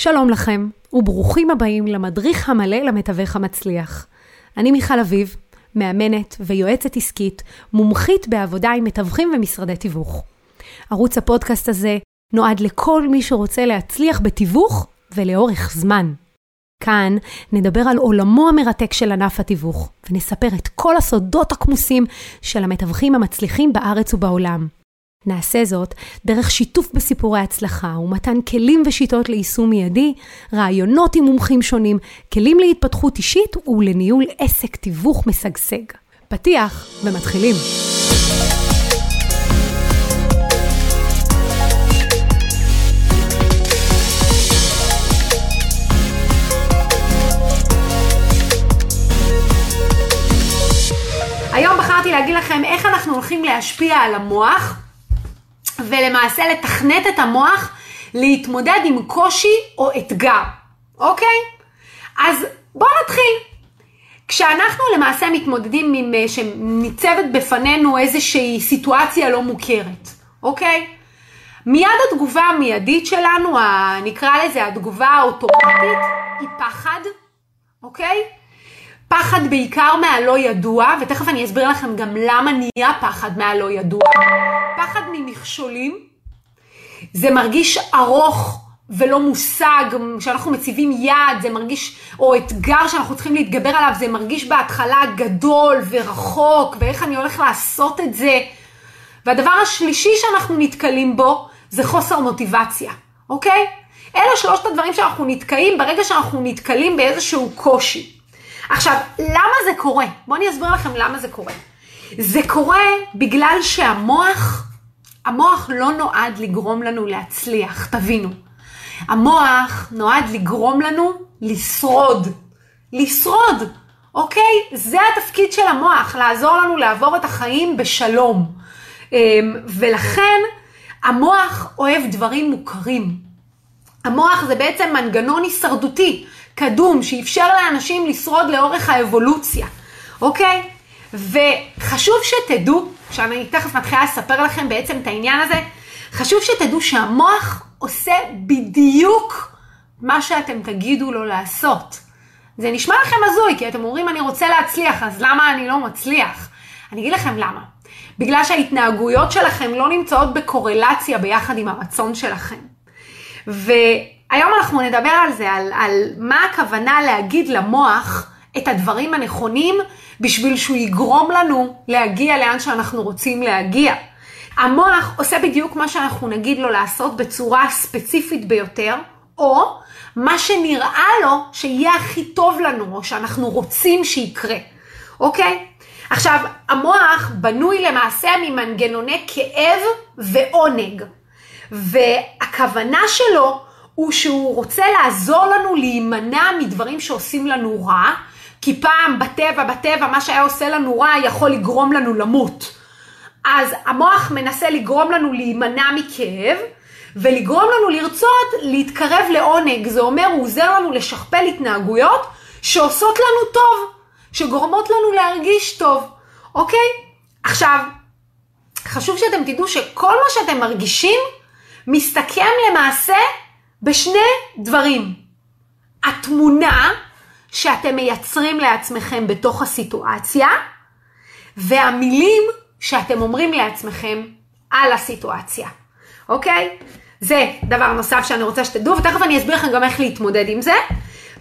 שלום לכם, וברוכים הבאים למדריך המלא למתווך המצליח. אני מיכל אביב, מאמנת ויועצת עסקית, מומחית בעבודה עם מתווכים ומשרדי תיווך. ערוץ הפודקאסט הזה נועד לכל מי שרוצה להצליח בתיווך ולאורך זמן. כאן נדבר על עולמו המרתק של ענף התיווך, ונספר את כל הסודות הכמוסים של המתווכים המצליחים בארץ ובעולם. נעשה זאת דרך שיתוף בסיפורי הצלחה ומתן כלים ושיטות ליישום מיידי, רעיונות עם מומחים שונים, כלים להתפתחות אישית ולניהול עסק תיווך משגשג. פתיח ומתחילים. היום בחרתי להגיד לכם איך אנחנו הולכים להשפיע על המוח ולמעשה לתכנת את המוח להתמודד עם קושי או אתגר, אוקיי? אז בואו נתחיל. כשאנחנו למעשה מתמודדים עם, אה, שניצבת בפנינו איזושהי סיטואציה לא מוכרת, אוקיי? מיד התגובה המיידית שלנו, נקרא לזה התגובה האוטומטית, היא פחד, אוקיי? פחד בעיקר מהלא ידוע, ותכף אני אסביר לכם גם למה נהיה פחד מהלא ידוע. פחד ממכשולים, זה מרגיש ארוך ולא מושג, כשאנחנו מציבים יעד, זה מרגיש, או אתגר שאנחנו צריכים להתגבר עליו, זה מרגיש בהתחלה גדול ורחוק, ואיך אני הולך לעשות את זה. והדבר השלישי שאנחנו נתקלים בו, זה חוסר מוטיבציה, אוקיי? אלה שלושת הדברים שאנחנו נתקעים ברגע שאנחנו נתקלים באיזשהו קושי. עכשיו, למה זה קורה? בואו אני אסביר לכם למה זה קורה. זה קורה בגלל שהמוח, המוח לא נועד לגרום לנו להצליח, תבינו. המוח נועד לגרום לנו לשרוד. לשרוד, אוקיי? זה התפקיד של המוח, לעזור לנו לעבור את החיים בשלום. אמ, ולכן המוח אוהב דברים מוכרים. המוח זה בעצם מנגנון הישרדותי. קדום, שאפשר לאנשים לשרוד לאורך האבולוציה, אוקיי? וחשוב שתדעו, שאני תכף מתחילה לספר לכם בעצם את העניין הזה, חשוב שתדעו שהמוח עושה בדיוק מה שאתם תגידו לו לעשות. זה נשמע לכם הזוי, כי אתם אומרים אני רוצה להצליח, אז למה אני לא מצליח? אני אגיד לכם למה. בגלל שההתנהגויות שלכם לא נמצאות בקורלציה ביחד עם הרצון שלכם. ו... היום אנחנו נדבר על זה, על, על מה הכוונה להגיד למוח את הדברים הנכונים בשביל שהוא יגרום לנו להגיע לאן שאנחנו רוצים להגיע. המוח עושה בדיוק מה שאנחנו נגיד לו לעשות בצורה ספציפית ביותר, או מה שנראה לו שיהיה הכי טוב לנו, או שאנחנו רוצים שיקרה, אוקיי? עכשיו, המוח בנוי למעשה ממנגנוני כאב ועונג, והכוונה שלו הוא שהוא רוצה לעזור לנו להימנע מדברים שעושים לנו רע, כי פעם בטבע, בטבע, מה שהיה עושה לנו רע יכול לגרום לנו למות. אז המוח מנסה לגרום לנו להימנע מכאב, ולגרום לנו לרצות להתקרב לעונג. זה אומר, הוא עוזר לנו לשכפל התנהגויות שעושות לנו טוב, שגורמות לנו להרגיש טוב, אוקיי? עכשיו, חשוב שאתם תדעו שכל מה שאתם מרגישים מסתכם למעשה בשני דברים. התמונה שאתם מייצרים לעצמכם בתוך הסיטואציה, והמילים שאתם אומרים לעצמכם על הסיטואציה, אוקיי? זה דבר נוסף שאני רוצה שתדעו, ותכף אני אסביר לכם גם איך להתמודד עם זה.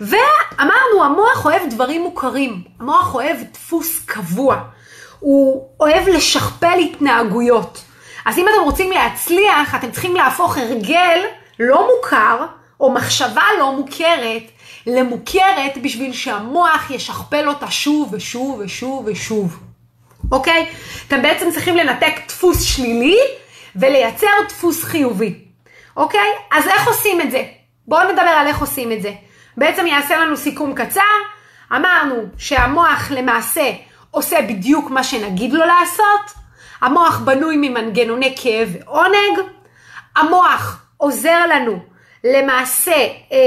ואמרנו, המוח אוהב דברים מוכרים, המוח אוהב דפוס קבוע, הוא אוהב לשכפל התנהגויות. אז אם אתם רוצים להצליח, אתם צריכים להפוך הרגל לא מוכר, או מחשבה לא מוכרת, למוכרת בשביל שהמוח ישכפל אותה שוב ושוב ושוב ושוב. אוקיי? אתם בעצם צריכים לנתק דפוס שלילי ולייצר דפוס חיובי. אוקיי? אז איך עושים את זה? בואו נדבר על איך עושים את זה. בעצם יעשה לנו סיכום קצר. אמרנו שהמוח למעשה עושה בדיוק מה שנגיד לו לעשות. המוח בנוי ממנגנוני כאב ועונג. המוח עוזר לנו למעשה אה,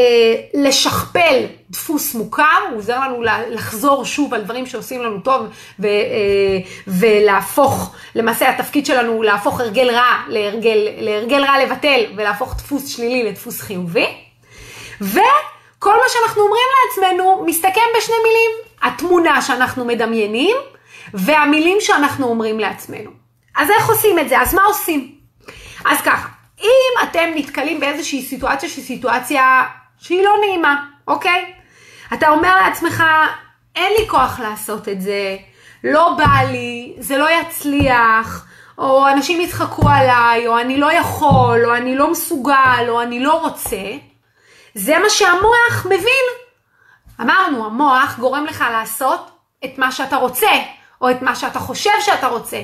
לשכפל דפוס מוכר, הוא עוזר לנו לחזור שוב על דברים שעושים לנו טוב ו, אה, ולהפוך, למעשה התפקיד שלנו הוא להפוך הרגל רע להרגל, להרגל רע לבטל ולהפוך דפוס שלילי לדפוס חיובי. וכל מה שאנחנו אומרים לעצמנו מסתכם בשני מילים. התמונה שאנחנו מדמיינים והמילים שאנחנו אומרים לעצמנו. אז איך עושים את זה? אז מה עושים? אז ככה, אם אתם נתקלים באיזושהי סיטואציה שהיא סיטואציה שהיא לא נעימה, אוקיי? אתה אומר לעצמך, אין לי כוח לעשות את זה, לא בא לי, זה לא יצליח, או אנשים יצחקו עליי, או אני לא יכול, או אני לא מסוגל, או אני לא רוצה, זה מה שהמוח מבין. אמרנו, המוח גורם לך לעשות את מה שאתה רוצה, או את מה שאתה חושב שאתה רוצה.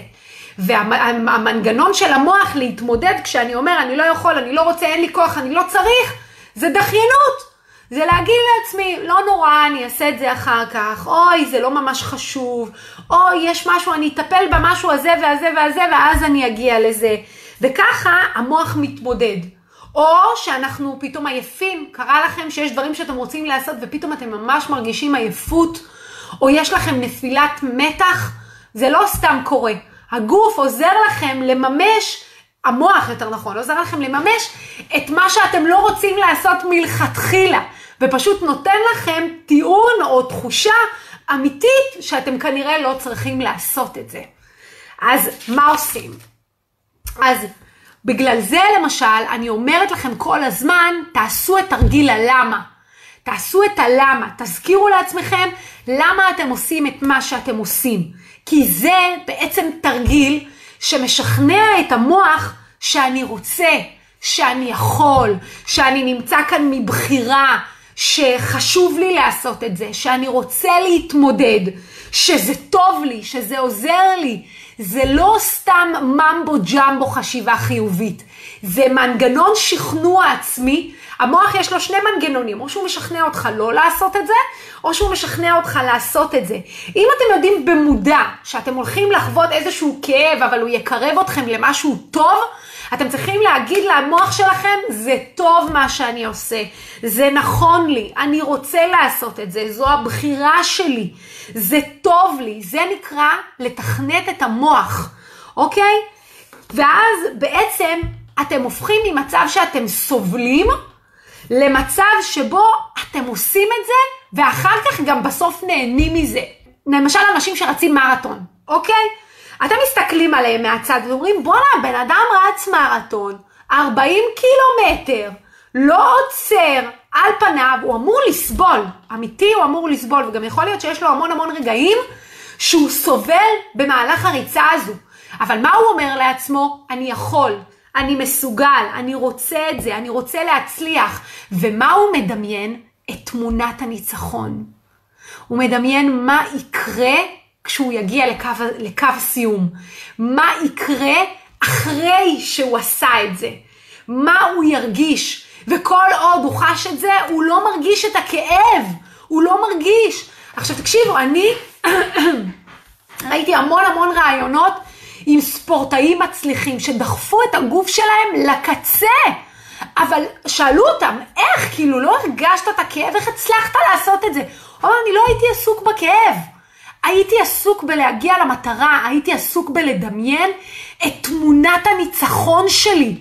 והמנגנון של המוח להתמודד כשאני אומר, אני לא יכול, אני לא רוצה, אין לי כוח, אני לא צריך, זה דחיינות. זה להגיד לעצמי, לא נורא, אני אעשה את זה אחר כך, אוי, זה לא ממש חשוב, אוי, יש משהו, אני אטפל במשהו הזה והזה והזה, ואז אני אגיע לזה. וככה המוח מתמודד. או שאנחנו פתאום עייפים, קרה לכם שיש דברים שאתם רוצים לעשות ופתאום אתם ממש מרגישים עייפות, או יש לכם נפילת מתח, זה לא סתם קורה. הגוף עוזר לכם לממש, המוח יותר נכון, עוזר לכם לממש את מה שאתם לא רוצים לעשות מלכתחילה, ופשוט נותן לכם טיעון או תחושה אמיתית שאתם כנראה לא צריכים לעשות את זה. אז מה עושים? אז בגלל זה למשל, אני אומרת לכם כל הזמן, תעשו את תרגיל הלמה. תעשו את הלמה, תזכירו לעצמכם למה אתם עושים את מה שאתם עושים. כי זה בעצם תרגיל שמשכנע את המוח שאני רוצה, שאני יכול, שאני נמצא כאן מבחירה, שחשוב לי לעשות את זה, שאני רוצה להתמודד, שזה טוב לי, שזה עוזר לי. זה לא סתם ממבו ג'מבו חשיבה חיובית, זה מנגנון שכנוע עצמי המוח יש לו שני מנגנונים, או שהוא משכנע אותך לא לעשות את זה, או שהוא משכנע אותך לעשות את זה. אם אתם יודעים במודע שאתם הולכים לחוות איזשהו כאב, אבל הוא יקרב אתכם למשהו טוב, אתם צריכים להגיד למוח שלכם, זה טוב מה שאני עושה, זה נכון לי, אני רוצה לעשות את זה, זו הבחירה שלי, זה טוב לי, זה נקרא לתכנת את המוח, אוקיי? ואז בעצם אתם הופכים ממצב שאתם סובלים, למצב שבו אתם עושים את זה, ואחר כך גם בסוף נהנים מזה. למשל אנשים שרצים מרתון, אוקיי? אתם מסתכלים עליהם מהצד ואומרים, בואנה, הבן אדם רץ מרתון, 40 קילומטר, לא עוצר, על פניו, הוא אמור לסבול, אמיתי הוא אמור לסבול, וגם יכול להיות שיש לו המון המון רגעים שהוא סובל במהלך הריצה הזו. אבל מה הוא אומר לעצמו? אני יכול. אני מסוגל, אני רוצה את זה, אני רוצה להצליח. ומה הוא מדמיין? את תמונת הניצחון. הוא מדמיין מה יקרה כשהוא יגיע לקו, לקו הסיום. מה יקרה אחרי שהוא עשה את זה. מה הוא ירגיש. וכל עוד הוא חש את זה, הוא לא מרגיש את הכאב. הוא לא מרגיש. עכשיו תקשיבו, אני ראיתי המון המון רעיונות עם ספורטאים מצליחים שדחפו את הגוף שלהם לקצה. אבל שאלו אותם, איך? כאילו, לא הרגשת את הכאב? איך הצלחת לעשות את זה? הוא אמר, אני לא הייתי עסוק בכאב. הייתי עסוק בלהגיע למטרה, הייתי עסוק בלדמיין את תמונת הניצחון שלי.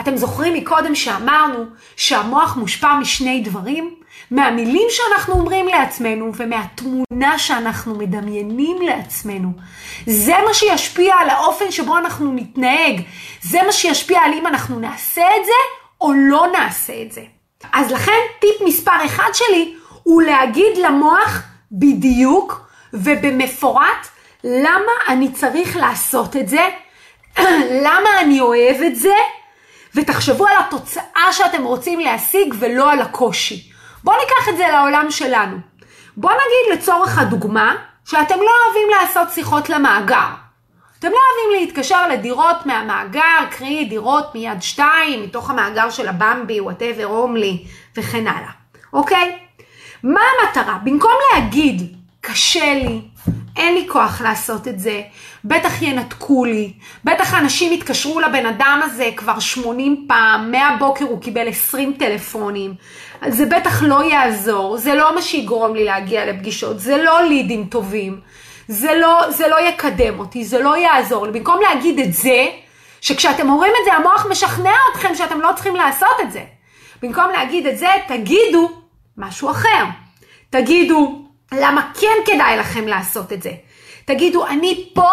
אתם זוכרים מקודם שאמרנו שהמוח מושפע משני דברים? מהמילים שאנחנו אומרים לעצמנו ומהתמונה שאנחנו מדמיינים לעצמנו. זה מה שישפיע על האופן שבו אנחנו נתנהג. זה מה שישפיע על אם אנחנו נעשה את זה או לא נעשה את זה. אז לכן טיפ מספר אחד שלי הוא להגיד למוח בדיוק ובמפורט למה אני צריך לעשות את זה, למה אני אוהב את זה, ותחשבו על התוצאה שאתם רוצים להשיג ולא על הקושי. בואו ניקח את זה לעולם שלנו. בואו נגיד לצורך הדוגמה, שאתם לא אוהבים לעשות שיחות למאגר. אתם לא אוהבים להתקשר לדירות מהמאגר, קרי דירות מיד שתיים, מתוך המאגר של הבמבי, whatever, הומלי, וכן הלאה. אוקיי? מה המטרה? במקום להגיד, קשה לי, אין לי כוח לעשות את זה, בטח ינתקו לי, בטח אנשים יתקשרו לבן אדם הזה כבר 80 פעם, מהבוקר הוא קיבל 20 טלפונים, זה בטח לא יעזור, זה לא מה שיגרום לי להגיע לפגישות, זה לא לידים טובים, זה לא, זה לא יקדם אותי, זה לא יעזור לי. במקום להגיד את זה, שכשאתם אומרים את זה, המוח משכנע אתכם שאתם לא צריכים לעשות את זה. במקום להגיד את זה, תגידו משהו אחר. תגידו למה כן כדאי לכם לעשות את זה. תגידו, אני פה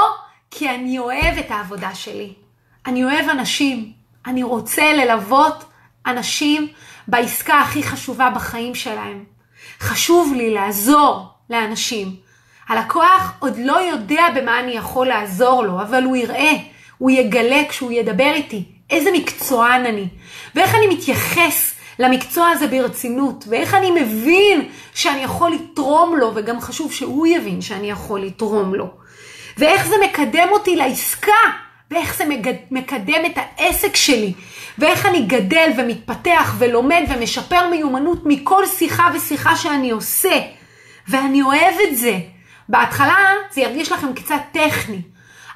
כי אני אוהב את העבודה שלי. אני אוהב אנשים. אני רוצה ללוות אנשים בעסקה הכי חשובה בחיים שלהם. חשוב לי לעזור לאנשים. הלקוח עוד לא יודע במה אני יכול לעזור לו, אבל הוא יראה, הוא יגלה כשהוא ידבר איתי איזה מקצוען אני, ואיך אני מתייחס למקצוע הזה ברצינות, ואיך אני מבין שאני יכול לתרום לו, וגם חשוב שהוא יבין שאני יכול לתרום לו. ואיך זה מקדם אותי לעסקה, ואיך זה מקדם את העסק שלי, ואיך אני גדל ומתפתח ולומד ומשפר מיומנות מכל שיחה ושיחה שאני עושה. ואני אוהב את זה. בהתחלה זה ירגיש לכם קצת טכני,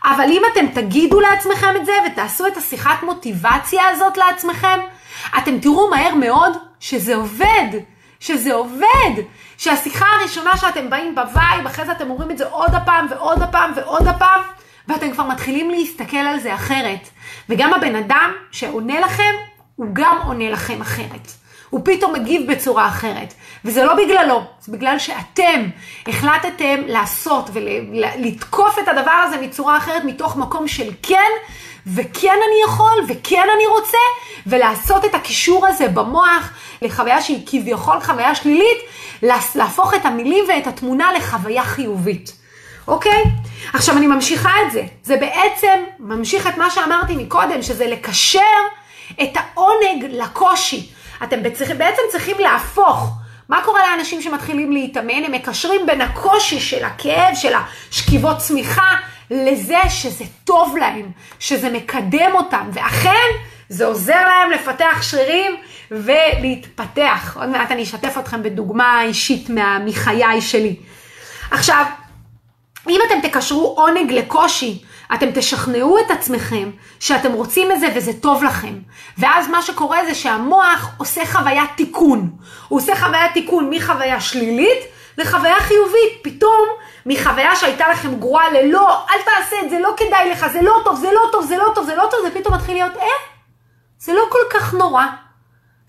אבל אם אתם תגידו לעצמכם את זה ותעשו את השיחת מוטיבציה הזאת לעצמכם, אתם תראו מהר מאוד שזה עובד, שזה עובד, שהשיחה הראשונה שאתם באים ב vibe, אחרי זה אתם אומרים את זה עוד הפעם ועוד הפעם ועוד הפעם, ואתם כבר מתחילים להסתכל על זה אחרת. וגם הבן אדם שעונה לכם, הוא גם עונה לכם אחרת. הוא פתאום מגיב בצורה אחרת. וזה לא בגללו, זה בגלל שאתם החלטתם לעשות ולתקוף את הדבר הזה מצורה אחרת מתוך מקום של כן, וכן אני יכול, וכן אני רוצה, ולעשות את הקישור הזה במוח לחוויה שהיא כביכול חוויה שלילית, להפוך את המילים ואת התמונה לחוויה חיובית. אוקיי? עכשיו אני ממשיכה את זה. זה בעצם ממשיך את מה שאמרתי מקודם, שזה לקשר את העונג לקושי. אתם בעצם צריכים להפוך. מה קורה לאנשים שמתחילים להתאמן? הם מקשרים בין הקושי של הכאב, של השכיבות צמיחה, לזה שזה טוב להם, שזה מקדם אותם, ואכן זה עוזר להם לפתח שרירים ולהתפתח. עוד מעט אני אשתף אתכם בדוגמה אישית מה, מחיי שלי. עכשיו, אם אתם תקשרו עונג לקושי, אתם תשכנעו את עצמכם שאתם רוצים את זה וזה טוב לכם. ואז מה שקורה זה שהמוח עושה חוויית תיקון. הוא עושה חוויית תיקון מחוויה שלילית לחוויה חיובית. פתאום מחוויה שהייתה לכם גרועה ללא, אל תעשה את זה, לא כדאי לך, זה לא טוב, זה לא טוב, זה לא טוב, זה לא טוב, זה פתאום מתחיל להיות, אה, זה לא כל כך נורא.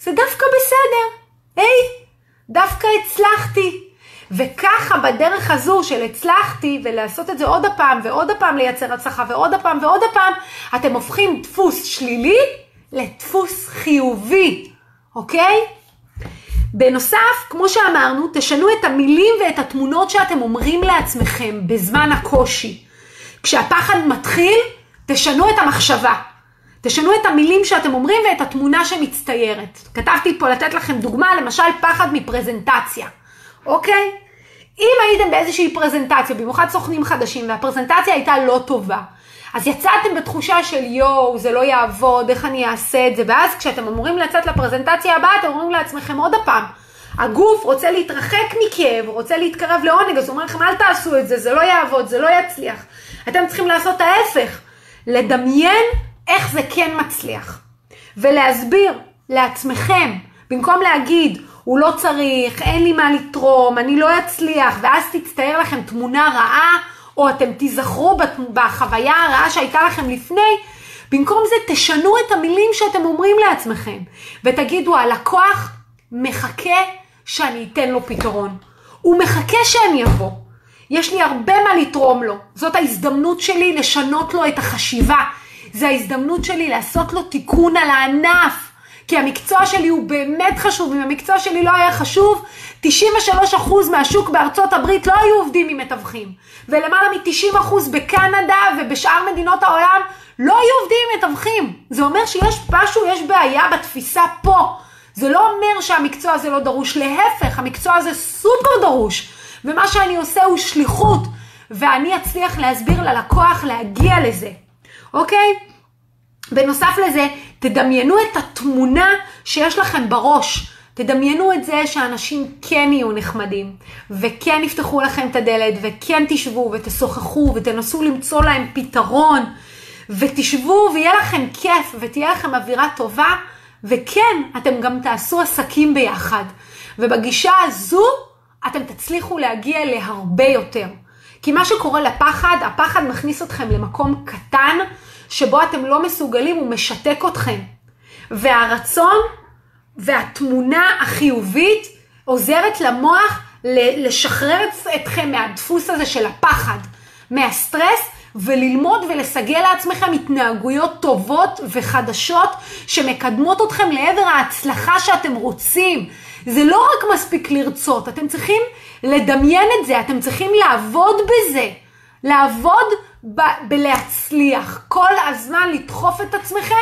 זה דווקא בסדר. היי, דווקא הצלחתי. וככה בדרך הזו של הצלחתי ולעשות את זה עוד הפעם ועוד הפעם לייצר הצלחה ועוד הפעם ועוד הפעם, אתם הופכים דפוס שלילי לדפוס חיובי, אוקיי? בנוסף, כמו שאמרנו, תשנו את המילים ואת התמונות שאתם אומרים לעצמכם בזמן הקושי. כשהפחד מתחיל, תשנו את המחשבה. תשנו את המילים שאתם אומרים ואת התמונה שמצטיירת. כתבתי פה לתת לכם דוגמה, למשל פחד מפרזנטציה. אוקיי? אם הייתם באיזושהי פרזנטציה, במיוחד סוכנים חדשים, והפרזנטציה הייתה לא טובה, אז יצאתם בתחושה של יואו, זה לא יעבוד, איך אני אעשה את זה, ואז כשאתם אמורים לצאת לפרזנטציה הבאה, אתם אומרים לעצמכם עוד הפעם, הגוף רוצה להתרחק מכאב, רוצה להתקרב לעונג, אז הוא אומר לכם, אל תעשו את זה, זה לא יעבוד, זה לא יצליח. אתם צריכים לעשות ההפך, לדמיין איך זה כן מצליח, ולהסביר לעצמכם, במקום להגיד, הוא לא צריך, אין לי מה לתרום, אני לא אצליח, ואז תצטייר לכם תמונה רעה, או אתם תיזכרו בחוויה הרעה שהייתה לכם לפני, במקום זה תשנו את המילים שאתם אומרים לעצמכם, ותגידו, הלקוח מחכה שאני אתן לו פתרון. הוא מחכה שאני אבוא. יש לי הרבה מה לתרום לו. זאת ההזדמנות שלי לשנות לו את החשיבה. זו ההזדמנות שלי לעשות לו תיקון על הענף. כי המקצוע שלי הוא באמת חשוב, אם המקצוע שלי לא היה חשוב, 93% מהשוק בארצות הברית לא היו עובדים עם מתווכים. ולמעלה מ-90% בקנדה ובשאר מדינות העולם לא היו עובדים עם מתווכים. זה אומר שיש משהו, יש בעיה בתפיסה פה. זה לא אומר שהמקצוע הזה לא דרוש, להפך, המקצוע הזה סופר דרוש. ומה שאני עושה הוא שליחות, ואני אצליח להסביר ללקוח להגיע לזה, אוקיי? בנוסף לזה, תדמיינו את התמונה שיש לכם בראש. תדמיינו את זה שאנשים כן יהיו נחמדים, וכן יפתחו לכם את הדלת, וכן תשבו ותשוחחו ותנסו למצוא להם פתרון, ותשבו ויהיה לכם כיף ותהיה לכם אווירה טובה, וכן, אתם גם תעשו עסקים ביחד. ובגישה הזו אתם תצליחו להגיע להרבה יותר. כי מה שקורה לפחד, הפחד מכניס אתכם למקום קטן, שבו אתם לא מסוגלים, הוא משתק אתכם. והרצון והתמונה החיובית עוזרת למוח לשחרר אתכם מהדפוס הזה של הפחד, מהסטרס, וללמוד ולסגל לעצמכם התנהגויות טובות וחדשות שמקדמות אתכם לעבר ההצלחה שאתם רוצים. זה לא רק מספיק לרצות, אתם צריכים לדמיין את זה, אתם צריכים לעבוד בזה. לעבוד ב- בלהצליח. כל הזמן לדחוף את עצמכם,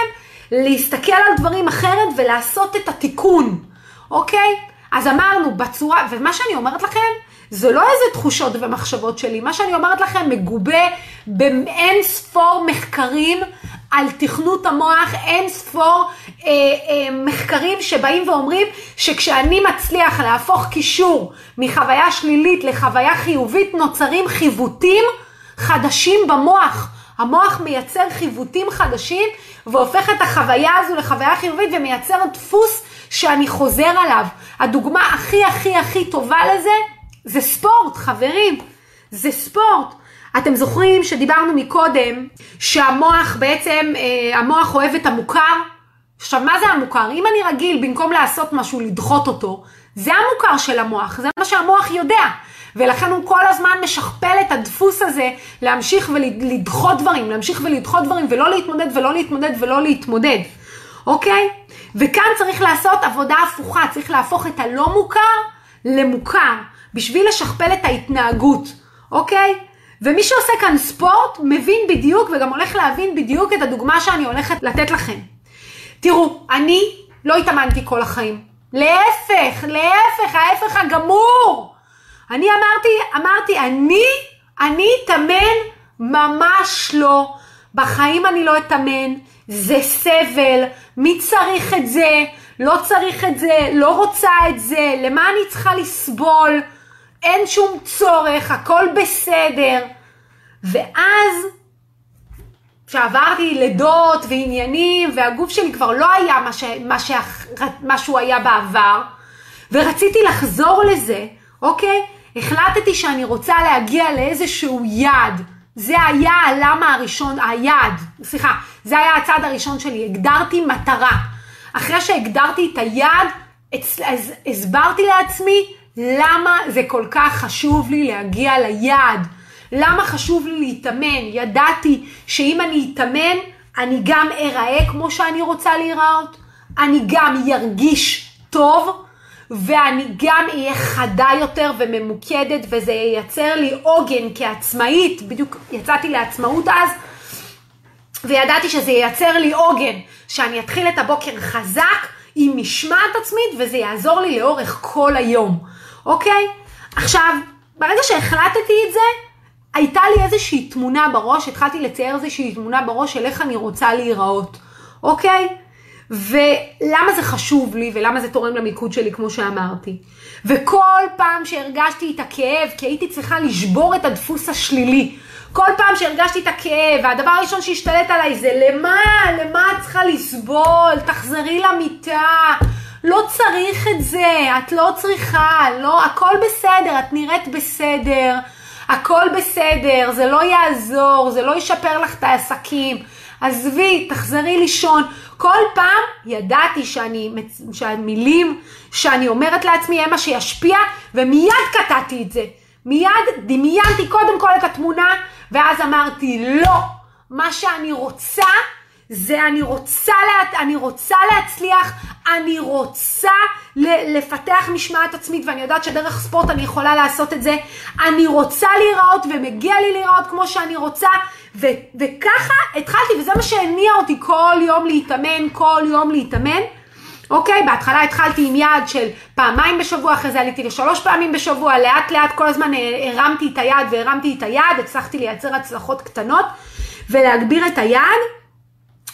להסתכל על דברים אחרת ולעשות את התיקון, אוקיי? אז אמרנו בצורה, ומה שאני אומרת לכם, זה לא איזה תחושות ומחשבות שלי, מה שאני אומרת לכם מגובה באין ספור מחקרים על תכנות המוח, אין ספור אה, אה, מחקרים שבאים ואומרים שכשאני מצליח להפוך קישור מחוויה שלילית לחוויה חיובית, נוצרים חיווטים חדשים במוח. המוח מייצר חיווטים חדשים והופך את החוויה הזו לחוויה חיובית ומייצר דפוס שאני חוזר עליו. הדוגמה הכי הכי הכי טובה לזה זה ספורט, חברים. זה ספורט. אתם זוכרים שדיברנו מקודם שהמוח בעצם, אה, המוח אוהב את המוכר? עכשיו, מה זה המוכר? אם אני רגיל במקום לעשות משהו, לדחות אותו, זה המוכר של המוח, זה מה שהמוח יודע. ולכן הוא כל הזמן משכפל את הדפוס הזה להמשיך ולדחות דברים, להמשיך ולדחות דברים, ולא להתמודד ולא להתמודד ולא להתמודד, אוקיי? וכאן צריך לעשות עבודה הפוכה, צריך להפוך את הלא מוכר למוכר, בשביל לשכפל את ההתנהגות, אוקיי? ומי שעושה כאן ספורט מבין בדיוק וגם הולך להבין בדיוק את הדוגמה שאני הולכת לתת לכם. תראו, אני לא התאמנתי כל החיים. להפך, להפך, ההפך הגמור. אני אמרתי, אמרתי, אני, אני אתאמן? ממש לא. בחיים אני לא אתאמן, זה סבל, מי צריך את זה? לא צריך את זה, לא רוצה את זה, למה אני צריכה לסבול? אין שום צורך, הכל בסדר. ואז, כשעברתי לידות ועניינים, והגוף שלי כבר לא היה מה, ש, מה, ש, מה שהוא היה בעבר, ורציתי לחזור לזה, אוקיי? החלטתי שאני רוצה להגיע לאיזשהו יעד. זה היה הלמה הראשון, היעד, סליחה, זה היה הצעד הראשון שלי, הגדרתי מטרה. אחרי שהגדרתי את היעד, הסברתי לעצמי למה זה כל כך חשוב לי להגיע ליעד. למה חשוב לי להתאמן? ידעתי שאם אני אתאמן, אני גם אראה כמו שאני רוצה להיראות, אני גם ירגיש טוב, ואני גם אהיה חדה יותר וממוקדת, וזה ייצר לי עוגן כעצמאית, בדיוק יצאתי לעצמאות אז, וידעתי שזה ייצר לי עוגן, שאני אתחיל את הבוקר חזק, עם משמעת עצמית, וזה יעזור לי לאורך כל היום, אוקיי? עכשיו, ברגע שהחלטתי את זה, הייתה לי איזושהי תמונה בראש, התחלתי לצייר איזושהי תמונה בראש של איך אני רוצה להיראות, אוקיי? ולמה זה חשוב לי ולמה זה תורם למיקוד שלי, כמו שאמרתי. וכל פעם שהרגשתי את הכאב, כי הייתי צריכה לשבור את הדפוס השלילי, כל פעם שהרגשתי את הכאב, והדבר הראשון שהשתלט עליי זה למה, למה את צריכה לסבול, תחזרי למיטה, לא צריך את זה, את לא צריכה, לא, הכל בסדר, את נראית בסדר, הכל בסדר, זה לא יעזור, זה לא ישפר לך את העסקים, עזבי, תחזרי לישון. כל פעם ידעתי שאני, שהמילים שאני אומרת לעצמי הם מה שישפיע, ומיד קטעתי את זה. מיד דמיינתי קודם כל את התמונה, ואז אמרתי, לא, מה שאני רוצה, זה אני רוצה, לה, אני רוצה להצליח, אני רוצה לפתח משמעת עצמית, ואני יודעת שדרך ספורט אני יכולה לעשות את זה. אני רוצה להיראות, ומגיע לי להיראות כמו שאני רוצה, ו, וככה התחלתי, וזה מה שהניע אותי כל יום להתאמן, כל יום להתאמן. אוקיי, בהתחלה התחלתי עם יעד של פעמיים בשבוע, אחרי זה עליתי לשלוש פעמים בשבוע, לאט לאט כל הזמן הרמתי את היעד והרמתי את היעד, הצלחתי לייצר הצלחות קטנות ולהגביר את היעד.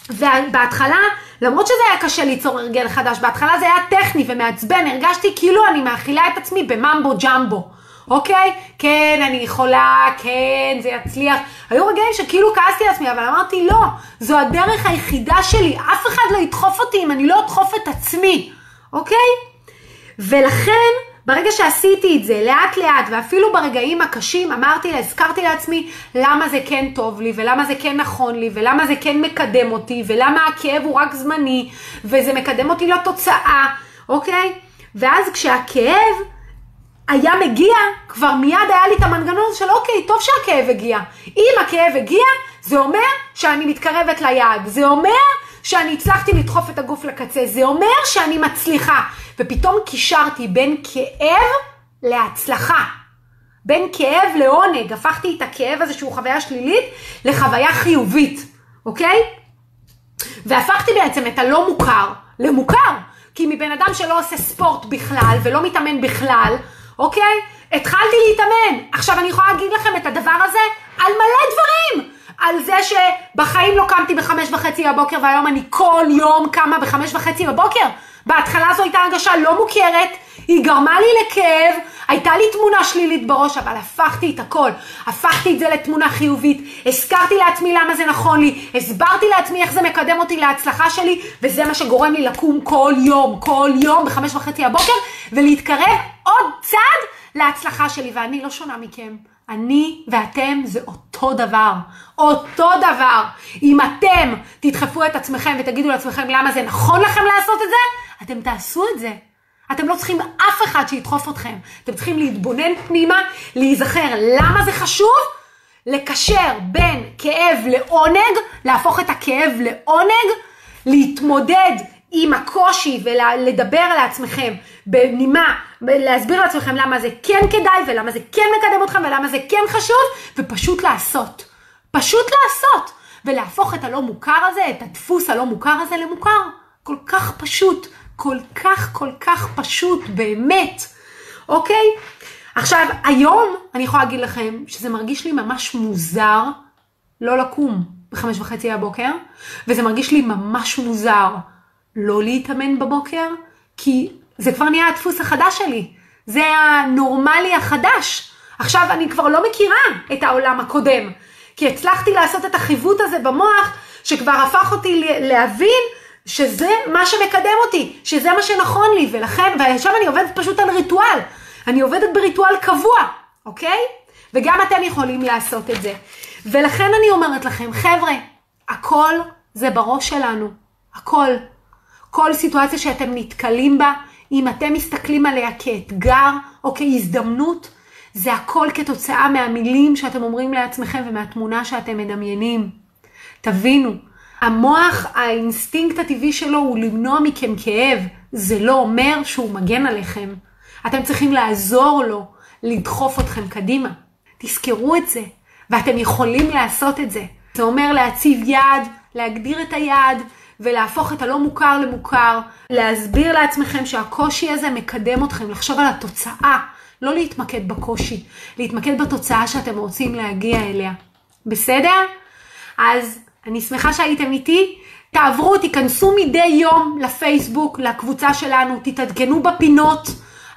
ובהתחלה, למרות שזה היה קשה ליצור הרגל חדש, בהתחלה זה היה טכני ומעצבן, הרגשתי כאילו אני מאכילה את עצמי בממבו ג'מבו. אוקיי? כן, אני יכולה, כן, זה יצליח. היו רגעים שכאילו כעסתי לעצמי, אבל אמרתי, לא, זו הדרך היחידה שלי, אף אחד לא ידחוף אותי אם אני לא אדחוף את עצמי, אוקיי? ולכן, ברגע שעשיתי את זה לאט לאט, ואפילו ברגעים הקשים, אמרתי, הזכרתי לעצמי למה זה כן טוב לי, ולמה זה כן נכון לי, ולמה זה כן מקדם אותי, ולמה הכאב הוא רק זמני, וזה מקדם אותי לתוצאה. אוקיי? ואז כשהכאב היה מגיע, כבר מיד היה לי את המנגנון של אוקיי, טוב שהכאב הגיע. אם הכאב הגיע, זה אומר שאני מתקרבת ליעד. זה אומר שאני הצלחתי לדחוף את הגוף לקצה. זה אומר שאני מצליחה. ופתאום קישרתי בין כאב להצלחה. בין כאב לעונג. הפכתי את הכאב הזה שהוא חוויה שלילית לחוויה חיובית, אוקיי? והפכתי בעצם את הלא מוכר למוכר. כי מבן אדם שלא עושה ספורט בכלל ולא מתאמן בכלל, אוקיי? התחלתי להתאמן. עכשיו אני יכולה להגיד לכם את הדבר הזה על מלא דברים. על זה שבחיים לא קמתי בחמש וחצי בבוקר והיום אני כל יום קמה בחמש וחצי בבוקר. בהתחלה זו הייתה הרגשה לא מוכרת, היא גרמה לי לכאב, הייתה לי תמונה שלילית בראש, אבל הפכתי את הכל. הפכתי את זה לתמונה חיובית, הזכרתי לעצמי למה זה נכון לי, הסברתי לעצמי איך זה מקדם אותי להצלחה שלי, וזה מה שגורם לי לקום כל יום, כל יום בחמש וחצי הבוקר, ולהתקרב עוד צעד להצלחה שלי, ואני לא שונה מכם. אני ואתם זה אותו דבר. אותו דבר. אם אתם תדחפו את עצמכם ותגידו לעצמכם למה זה נכון לכם לעשות את זה, אתם תעשו את זה. אתם לא צריכים אף אחד שידחוף אתכם. אתם צריכים להתבונן פנימה, להיזכר למה זה חשוב, לקשר בין כאב לעונג, להפוך את הכאב לעונג, להתמודד עם הקושי ולדבר לעצמכם בנימה, להסביר לעצמכם למה זה כן כדאי ולמה זה כן מקדם אתכם ולמה זה כן חשוב, ופשוט לעשות. פשוט לעשות. ולהפוך את הלא מוכר הזה, את הדפוס הלא מוכר הזה למוכר. כל כך פשוט. כל כך כל כך פשוט, באמת, אוקיי? עכשיו, היום אני יכולה להגיד לכם שזה מרגיש לי ממש מוזר לא לקום בחמש וחצי הבוקר, וזה מרגיש לי ממש מוזר לא להתאמן בבוקר, כי זה כבר נהיה הדפוס החדש שלי. זה הנורמלי החדש. עכשיו אני כבר לא מכירה את העולם הקודם, כי הצלחתי לעשות את החיווט הזה במוח, שכבר הפך אותי להבין שזה מה שמקדם אותי, שזה מה שנכון לי, ולכן, ועכשיו אני עובדת פשוט על ריטואל. אני עובדת בריטואל קבוע, אוקיי? וגם אתם יכולים לעשות את זה. ולכן אני אומרת לכם, חבר'ה, הכל זה בראש שלנו. הכל. כל סיטואציה שאתם נתקלים בה, אם אתם מסתכלים עליה כאתגר או כהזדמנות, זה הכל כתוצאה מהמילים שאתם אומרים לעצמכם ומהתמונה שאתם מדמיינים. תבינו, המוח, האינסטינקט הטבעי שלו הוא למנוע מכם כאב. זה לא אומר שהוא מגן עליכם. אתם צריכים לעזור לו, לדחוף אתכם קדימה. תזכרו את זה, ואתם יכולים לעשות את זה. זה אומר להציב יעד, להגדיר את היעד, ולהפוך את הלא מוכר למוכר, להסביר לעצמכם שהקושי הזה מקדם אתכם, לחשוב על התוצאה, לא להתמקד בקושי, להתמקד בתוצאה שאתם רוצים להגיע אליה. בסדר? אז אני שמחה שהייתם איתי. תעברו, תיכנסו מדי יום לפייסבוק, לקבוצה שלנו, תתעדכנו בפינות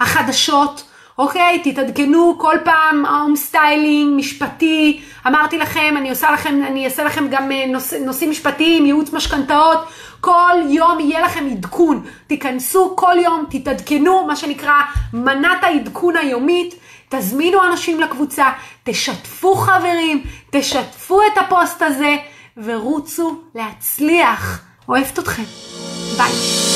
החדשות, אוקיי? תתעדכנו כל פעם home styling, משפטי. אמרתי לכם, אני עושה לכם, אני אעשה לכם גם אה, נוש, נושאים משפטיים, ייעוץ משכנתאות. כל יום יהיה לכם עדכון. תיכנסו כל יום, תתעדכנו, מה שנקרא מנת העדכון היומית. תזמינו אנשים לקבוצה, תשתפו חברים, תשתפו את הפוסט הזה. ורוצו להצליח. אוהבת אתכם. ביי.